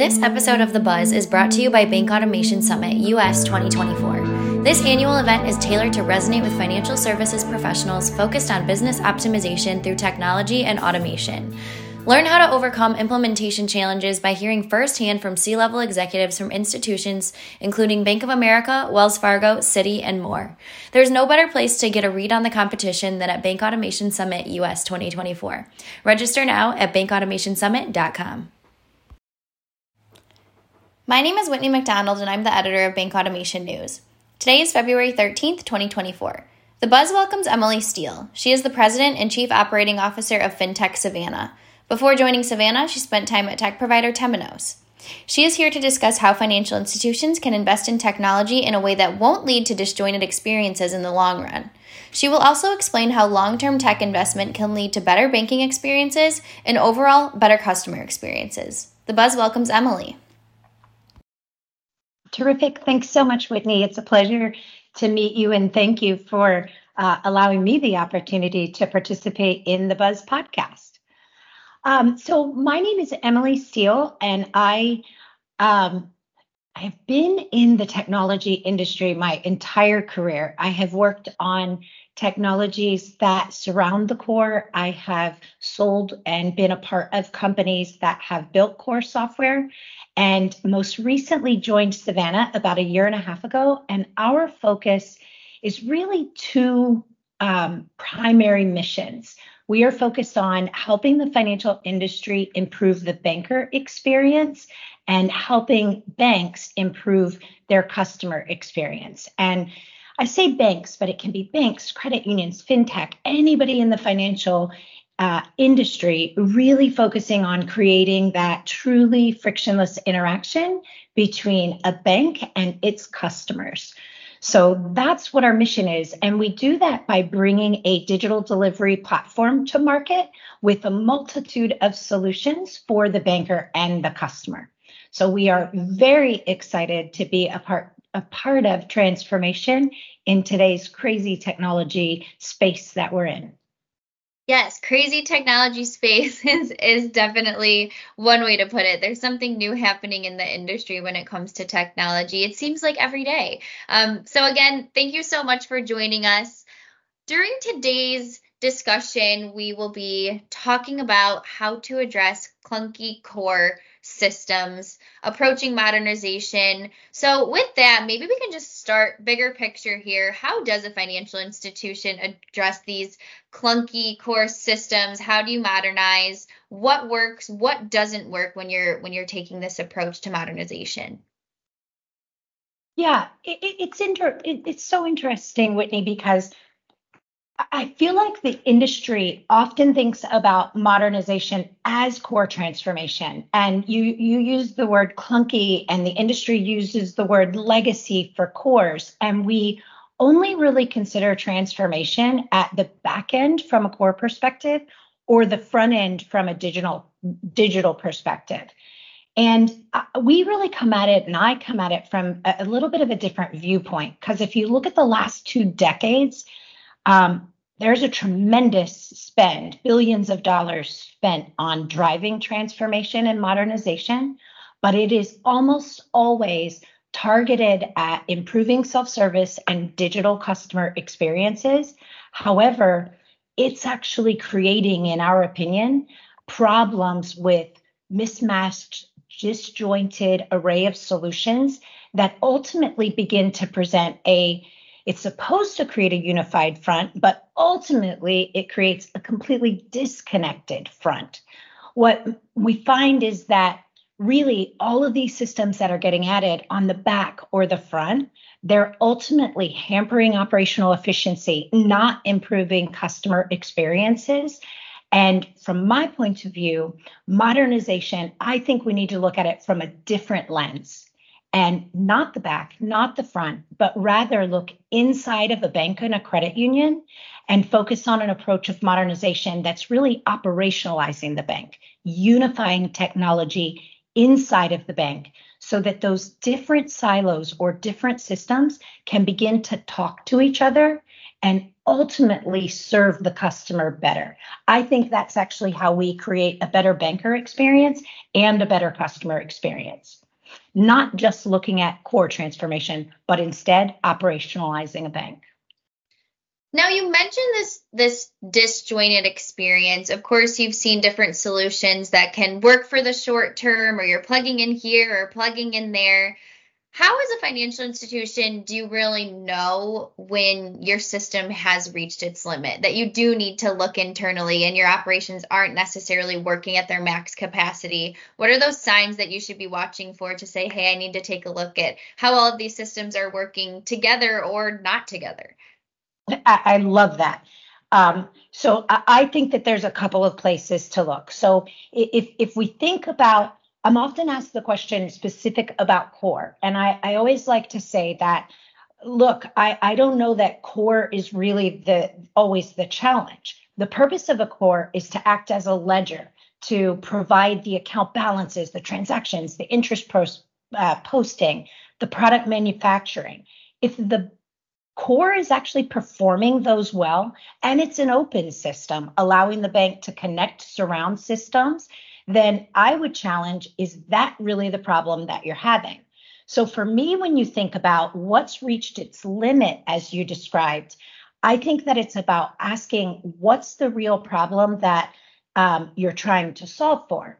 This episode of The Buzz is brought to you by Bank Automation Summit US 2024. This annual event is tailored to resonate with financial services professionals focused on business optimization through technology and automation. Learn how to overcome implementation challenges by hearing firsthand from C level executives from institutions including Bank of America, Wells Fargo, Citi, and more. There's no better place to get a read on the competition than at Bank Automation Summit US 2024. Register now at bankautomationsummit.com. My name is Whitney McDonald, and I'm the editor of Bank Automation News. Today is February 13th, 2024. The Buzz welcomes Emily Steele. She is the president and chief operating officer of FinTech Savana. Before joining Savana, she spent time at tech provider Temenos. She is here to discuss how financial institutions can invest in technology in a way that won't lead to disjointed experiences in the long run. She will also explain how long term tech investment can lead to better banking experiences and overall better customer experiences. The Buzz welcomes Emily. Terrific. Thanks so much, Whitney. It's a pleasure to meet you, and thank you for uh, allowing me the opportunity to participate in the Buzz podcast. Um, so, my name is Emily Steele, and I um, I have been in the technology industry my entire career. I have worked on technologies that surround the core. I have sold and been a part of companies that have built core software and most recently joined Savana about a year and a half ago. And our focus is really two um, primary missions. We are focused on helping the financial industry improve the banker experience and helping banks improve their customer experience. And I say banks, but it can be banks, credit unions, fintech, anybody in the financial uh, industry really focusing on creating that truly frictionless interaction between a bank and its customers. So that's what our mission is. And we do that by bringing a digital delivery platform to market with a multitude of solutions for the banker and the customer. So we are very excited to be a part a part of transformation in today's crazy technology space that we're in. Yes, crazy technology space is, is definitely one way to put it. There's something new happening in the industry when it comes to technology. It seems like every day. Um, so, again, thank you so much for joining us. During today's discussion, we will be talking about how to address clunky core systems, approaching modernization. So, with that, maybe we can just start bigger picture here. How does a financial institution address these clunky core systems? How do you modernize? What works? What doesn't work when you're when you're taking this approach to modernization? Yeah, it, it's inter- it, it's so interesting, Whitney, because I feel like the industry often thinks about modernization as core transformation. And you you use the word clunky and the industry uses the word legacy for cores. And we only really consider transformation at the back end from a core perspective or the front end from a digital digital perspective. And uh, we really come at it, and I come at it from a, little bit of a different viewpoint. Because if you look at the last two decades, um, there's a tremendous spend, billions of dollars spent on driving transformation and modernization, but it is almost always targeted at improving self service and digital customer experiences. However, it's actually creating, in our opinion, problems with mismatched, disjointed array of solutions that ultimately begin to present a it's supposed to create a unified front, but ultimately it creates a completely disconnected front. What we find is that really all of these systems that are getting added on the back or the front, they're ultimately hampering operational efficiency, not improving customer experiences. And from my point of view, modernization, I think we need to look at it from a different lens and not the back, not the front, but rather look inside of a bank and a credit union and focus on an approach of modernization that's really operationalizing the bank, unifying technology inside of the bank so that those different silos or different systems can begin to talk to each other and ultimately serve the customer better. I think that's actually how we create a better banker experience and a better customer experience. Not just looking at core transformation, but instead operationalizing a bank. Now you mentioned this this disjointed experience. Of course, you've seen different solutions that can work for the short term or you're plugging in here or plugging in there. How as a financial institution do you really know when your system has reached its limit that you do need to look internally and your operations aren't necessarily working at their max capacity? What are those signs that you should be watching for to say, "Hey, I need to take a look at how all of these systems are working together or not together?" I, I love that. Um, so I, I, think that there's a couple of places to look. So if if we think about, I'm often asked the question specific about core, and I, I always like to say that, look, I, I don't know that core is really the always the challenge. The purpose of a core is to act as a ledger to provide the account balances, the transactions, the interest uh, posting, the product manufacturing. If the Core is actually performing those well, and it's an open system, allowing the bank to connect surround systems. Then I would challenge is that really the problem that you're having? So, for me, when you think about what's reached its limit, as you described, I think that it's about asking what's the real problem that um, you're trying to solve for.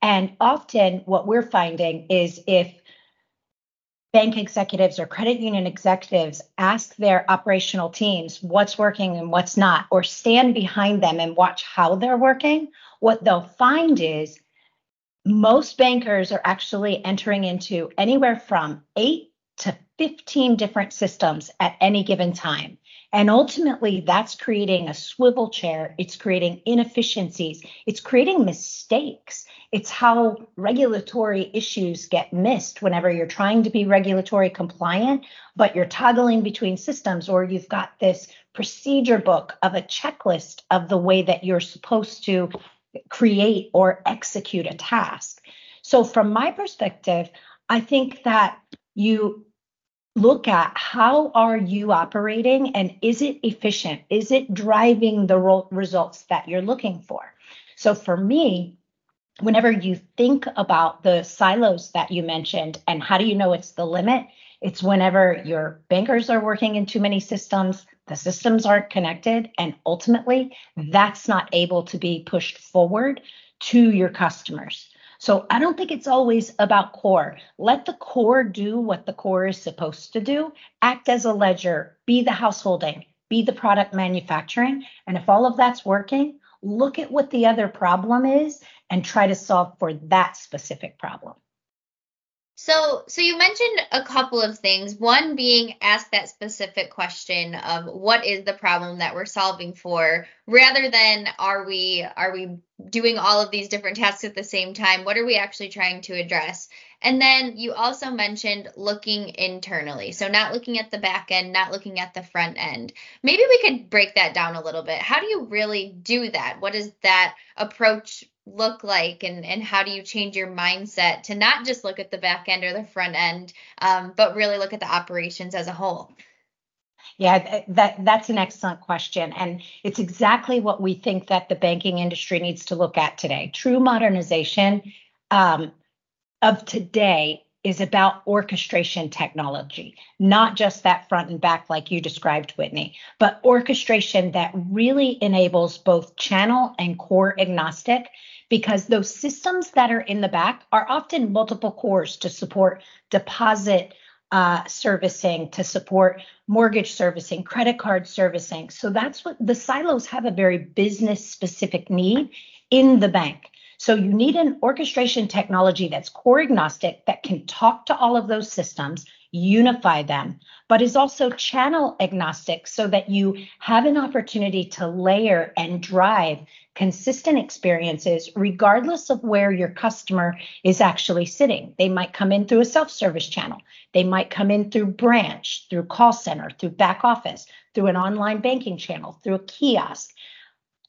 And often, what we're finding is if bank executives or credit union executives ask their operational teams what's working and what's not, or stand behind them and watch how they're working, what they'll find is most bankers are actually entering into anywhere from eight to 15 different systems at any given time. And ultimately, that's creating a swivel chair. It's creating inefficiencies. It's creating mistakes. It's how regulatory issues get missed whenever you're trying to be regulatory compliant, but you're toggling between systems, or you've got this procedure book of a checklist of the way that you're supposed to create or execute a task. So, from my perspective, I think that you look at how are you operating and is it efficient? Is it driving the results that you're looking for? So for me whenever you think about the silos that you mentioned and how do you know it's the limit it's whenever your bankers are working in too many systems the systems aren't connected and ultimately that's not able to be pushed forward to your customers so I don't think it's always about core. Let the core do what the core is supposed to do, act as a ledger, be the householding, be the product manufacturing. And if all of that's working, look at what the other problem is and try to solve for that specific problem. So, so you mentioned a couple of things. One being ask that specific question of what is the problem that we're solving for, rather than are we are we doing all of these different tasks at the same time? What are we actually trying to address? And then you also mentioned looking internally. So not looking at the back end, not looking at the front end. Maybe we could break that down a little bit. How do you really do that? What does that approach look like and, and how do you change your mindset to not just look at the back end or the front end, um, but really look at the operations as a whole? Yeah, that that's an excellent question, and it's exactly what we think that the banking industry needs to look at today. True modernization um, of today is about orchestration technology, not just that front and back like you described, Whitney, but orchestration that really enables both channel and core agnostic because those systems that are in the back are often multiple cores to support deposit uh, servicing, to support mortgage servicing, credit card servicing. So that's what the silos have a very business specific need in the bank. So you need an orchestration technology that's core agnostic that can talk to all of those systems, unify them, but is also channel agnostic so that you have an opportunity to layer and drive consistent experiences regardless of where your customer is actually sitting. They might come in through a self-service channel. They might come in through branch, through call center, through back office, through an online banking channel, through a kiosk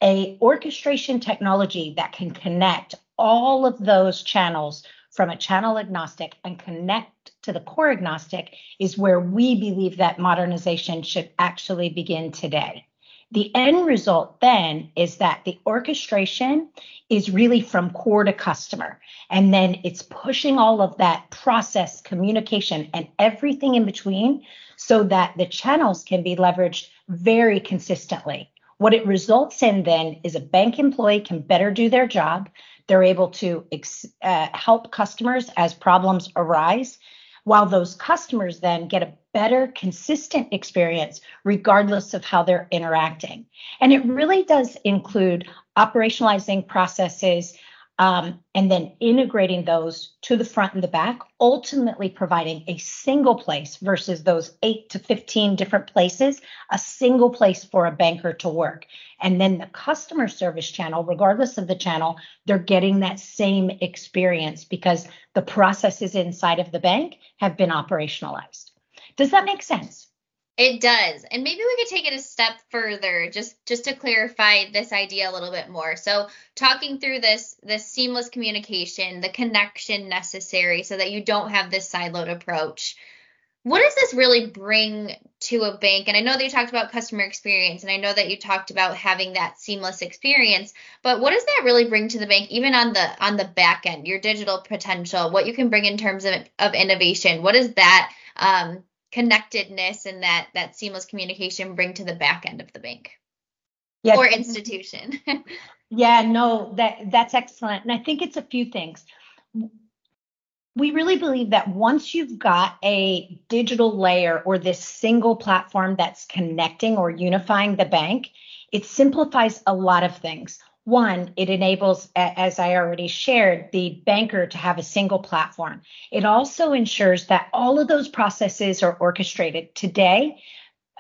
a orchestration technology that can connect all of those channels from a channel agnostic and connect to the core agnostic is where we believe that modernization should actually begin today. The end result then is that the orchestration is really from core to customer. And then it's pushing all of that process, communication, and everything in between so that the channels can be leveraged very consistently. What it results in then is a bank employee can better do their job. They're able to ex- uh, help customers as problems arise, while those customers then get a better, consistent experience regardless of how they're interacting. And it really does include operationalizing processes, um, and then integrating those to the front and the back, ultimately providing a single place versus those eight to 15 different places, a single place for a banker to work. And then the customer service channel, regardless of the channel, they're getting that same experience because the processes inside of the bank have been operationalized. Does that make sense? It does. And maybe we could take it a step further just just to clarify this idea a little bit more. So, talking through this this seamless communication, the connection necessary so that you don't have this siloed approach. What does this really bring to a bank? And I know that you talked about customer experience and I know that you talked about having that seamless experience, but what does that really bring to the bank even on the on the back end, your digital potential, what you can bring in terms of, of innovation? What does that um, connectedness and that that seamless communication bring to the back end of the bank. Yeah. or institution. Yeah no that that's excellent. And i think it's a few things. We really believe that once you've got a digital layer or this single platform that's connecting or unifying the bank it simplifies a lot of things one, it enables, as I already shared, the banker to have a single platform. It also ensures that all of those processes are orchestrated. Today,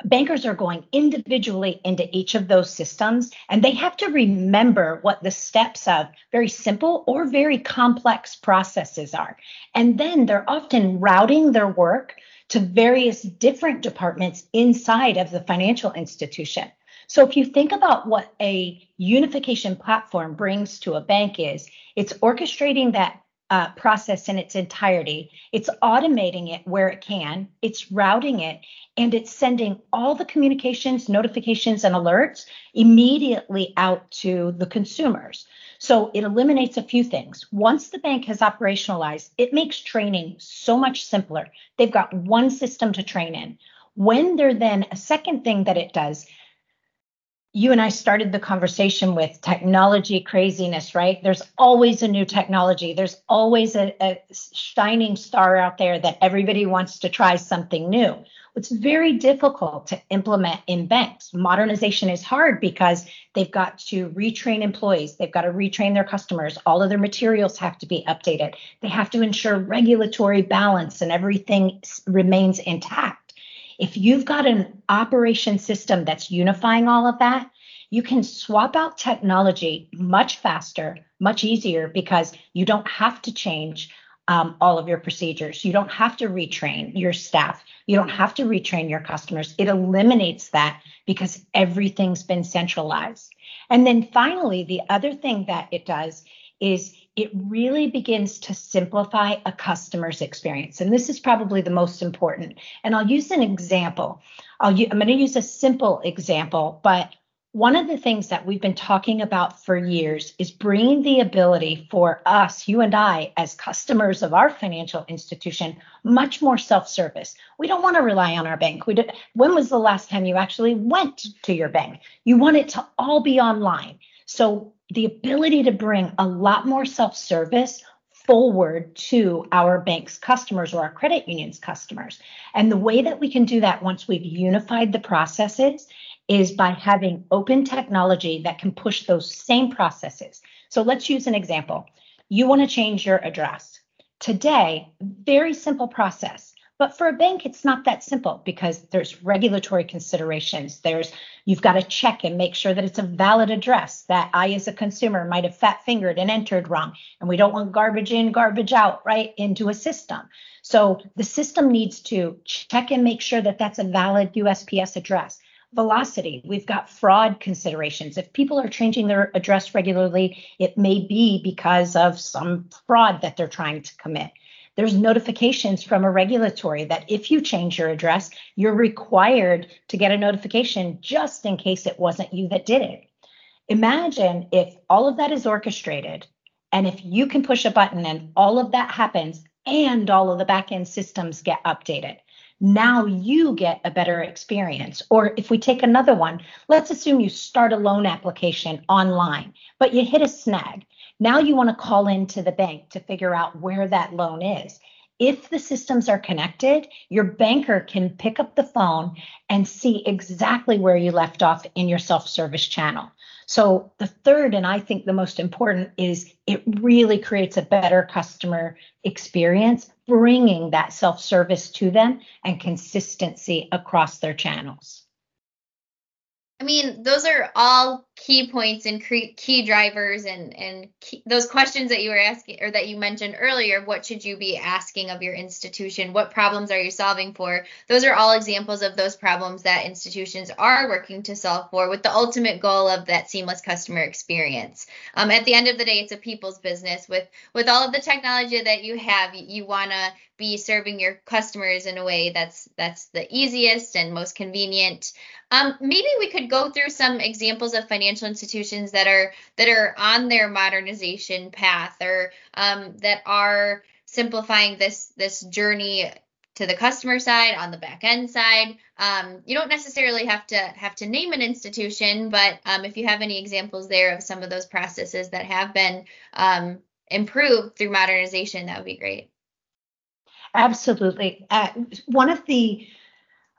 bankers are going individually into each of those systems and they have to remember what the steps of very simple or very complex processes are. And then they're often routing their work to various different departments inside of the financial institution. So if you think about what a unification platform brings to a bank is, it's orchestrating that uh, process in its entirety. It's automating it where it can. It's routing it, and it's sending all the communications, notifications, and alerts immediately out to the consumers. So it eliminates a few things. Once the bank has operationalized, it makes training so much simpler. They've got one system to train in. When they're then a second thing that it does, you and I started the conversation with technology craziness, right? There's always a new technology. There's always a, a, shining star out there that everybody wants to try something new. It's very difficult to implement in banks. Modernization is hard because they've got to retrain employees, they've got to retrain their customers, all of their materials have to be updated. They have to ensure regulatory balance and everything remains intact if you've got an operation system that's unifying all of that, you can swap out technology much faster, much easier because you don't have to change um, all of your procedures. You don't have to retrain your staff. You don't have to retrain your customers. It eliminates that because everything's been centralized. And then finally, the other thing that it does is it really begins to simplify a customer's experience. And this is probably the most important. And I'll use an example. I'll, I'm going to use a simple example, but one of the things that we've been talking about for years is bringing the ability for us, you and I, as customers of our financial institution, much more self-service. We don't want to rely on our bank. We when was the last time you actually went to your bank? You want it to all be online. So the ability to bring a lot more self service forward to our bank's customers or our credit union's customers. And the way that we can do that once we've unified the processes is by having open technology that can push those same processes. So let's use an example. You want to change your address. Today, very simple process. But for a bank, it's not that simple because there's regulatory considerations. There's you've got to check and make sure that it's a valid address that I, as a consumer, might have fat fingered and entered wrong. And we don't want garbage in, garbage out, right, into a system. So the system needs to check and make sure that that's a valid USPS address. velocity. We've got fraud considerations. If people are changing their address regularly, it may be because of some fraud that they're trying to commit. There's notifications from a regulatory that if you change your address, you're required to get a notification just in case it wasn't you that did it. Imagine if all of that is orchestrated and if you can push a button and all of that happens and all of the backend systems get updated. Now you get a better experience. Or if we take another one, let's assume you start a loan application online, but you hit a snag. Now you want to call into the bank to figure out where that loan is. If the systems are connected, your banker can pick up the phone and see exactly where you left off in your self service channel. So, the third, and I think the most important, is it really creates a better customer experience, bringing that self service to them and consistency across their channels. I mean, those are all key points and key drivers and and key, those questions that you were asking or that you mentioned earlier what should you be asking of your institution? What problems are you solving for? Those are all examples of those problems that institutions are working to solve for with the ultimate goal of that seamless customer experience. Um, at the end of the day it's a people's business. With with all of the technology that you have you, you want to be serving your customers in a way that's that's the easiest and most convenient. Um, maybe we could go through some examples of financial institutions that are that are on their modernization path or um, that are simplifying this this journey to the customer side on the back end side. Um, you don't necessarily have to have to name an institution but um, if you have any examples there of some of those processes that have been um, improved through modernization that would be great absolutely uh, one of the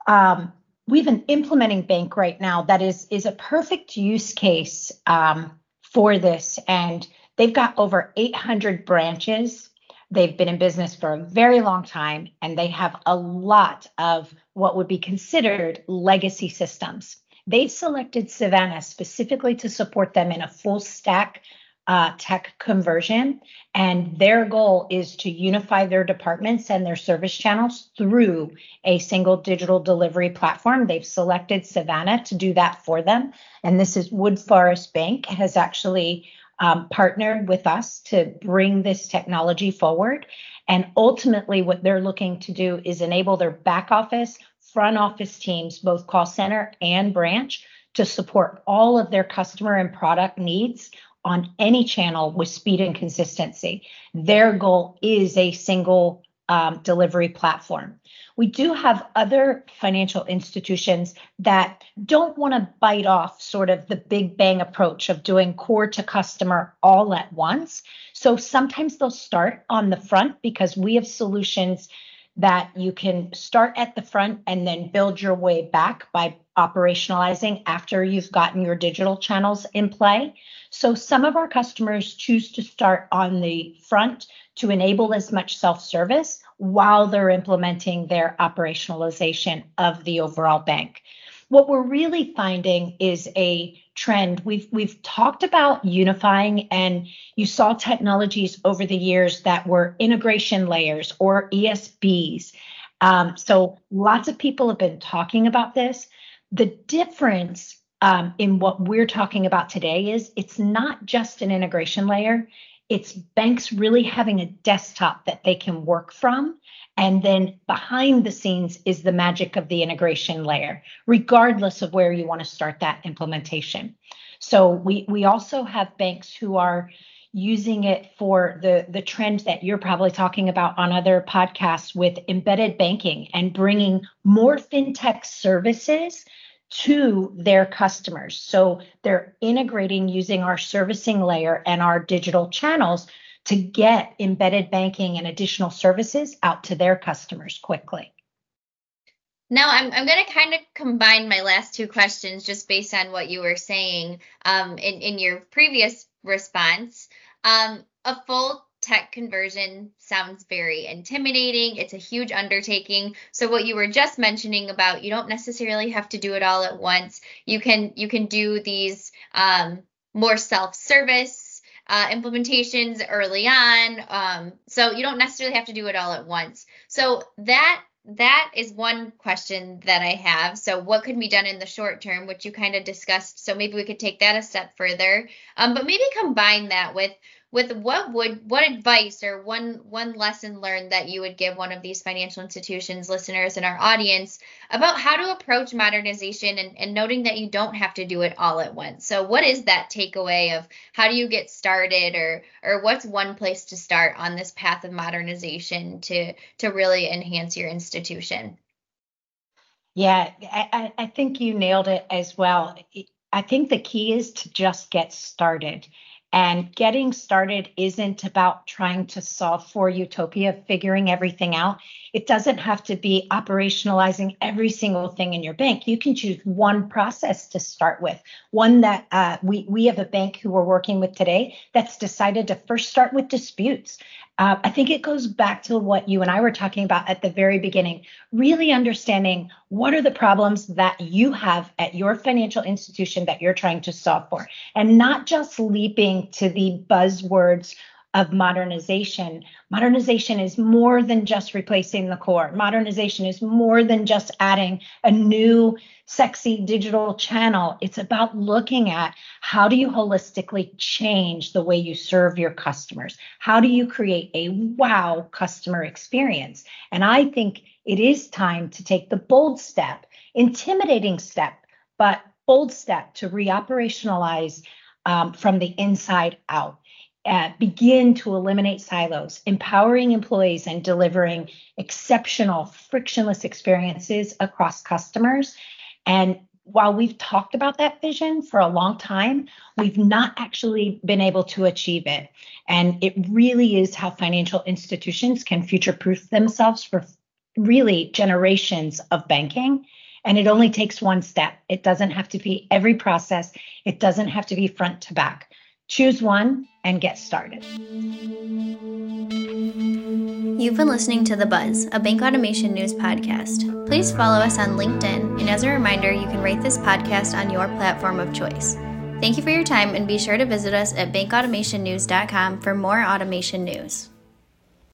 um, we have an implementing bank right now that is is a perfect use case um, for this, and they've got over 800 branches. They've been in business for a very long time, and they have a lot of what would be considered legacy systems. They've selected Savana specifically to support them in a full stack uh, tech conversion. And their goal is to unify their departments and their service channels through a single digital delivery platform. They've selected Savana to do that for them. And this is Woodforest Bank has actually um, partnered with us to bring this technology forward. And ultimately, what they're looking to do is enable their back office, front office teams, both call center and branch, to support all of their customer and product needs on any channel with speed and consistency. Their goal is a single um, delivery platform. We do have other financial institutions that don't want to bite off sort of the big bang approach of doing core to customer all at once. So sometimes they'll start on the front because we have solutions that you can start at the front and then build your way back by operationalizing after you've gotten your digital channels in play. So some of our customers choose to start on the front to enable as much self-service while they're implementing their operationalization of the overall bank. What we're really finding is a trend. We've we've talked about unifying and you saw technologies over the years that were integration layers or ESBs. Um, so lots of people have been talking about this. The difference um, in what we're talking about today is it's not just an integration layer. It's banks really having a desktop that they can work from. And then behind the scenes is the magic of the integration layer, regardless of where you want to start that implementation. So we, we also have banks who are using it for the, the trend that you're probably talking about on other podcasts with embedded banking and bringing more fintech services to their customers. So they're integrating using our servicing layer and our digital channels to get embedded banking and additional services out to their customers quickly. Now, I'm, I'm going to kind of combine my last two questions just based on what you were saying um, in, in your previous response. Um, a full tech conversion sounds very intimidating. It's a huge undertaking. So what you were just mentioning about you don't necessarily have to do it all at once. You can you can do these um, more self-service uh, implementations early on. Um, so you don't necessarily have to do it all at once. So that that is one question that I have. So, what could be done in the short term, which you kind of discussed? So, maybe we could take that a step further. Um, but maybe combine that with with what would what advice or one one lesson learned that you would give one of these financial institutions listeners in our audience about how to approach modernization and, and noting that you don't have to do it all at once? So what is that takeaway of how do you get started or or what's one place to start on this path of modernization to to really enhance your institution? Yeah i, I think you nailed it as well. I think the key is to just get started and getting started isn't about trying to solve for utopia, figuring everything out. It doesn't have to be operationalizing every single thing in your bank. You can choose one process to start with, one that uh, we, we have a bank who we're working with today that's decided to first start with disputes. Uh, I think it goes back to what you and I were talking about at the very beginning, really understanding what are the problems that you have at your financial institution that you're trying to solve for, and not just leaping to the buzzwords of modernization. Modernization is more than just replacing the core. Modernization is more than just adding a new sexy digital channel. It's about looking at how do you holistically change the way you serve your customers? How do you create a wow customer experience? And I think it is time to take the bold step, intimidating step, but bold step to reoperationalize um, from the inside out uh, begin to eliminate silos, empowering employees and delivering exceptional, frictionless experiences across customers. And while we've talked about that vision for a long time, we've not actually been able to achieve it. And it really is how financial institutions can future proof themselves for really generations of banking. And it only takes one step. It doesn't have to be every process, it doesn't have to be front to back. Choose one and get started. You've been listening to The Buzz, a bank automation news podcast. Please follow us on LinkedIn, and as a reminder, you can rate this podcast on your platform of choice. Thank you for your time, and be sure to visit us at bankautomationnews.com for more automation news.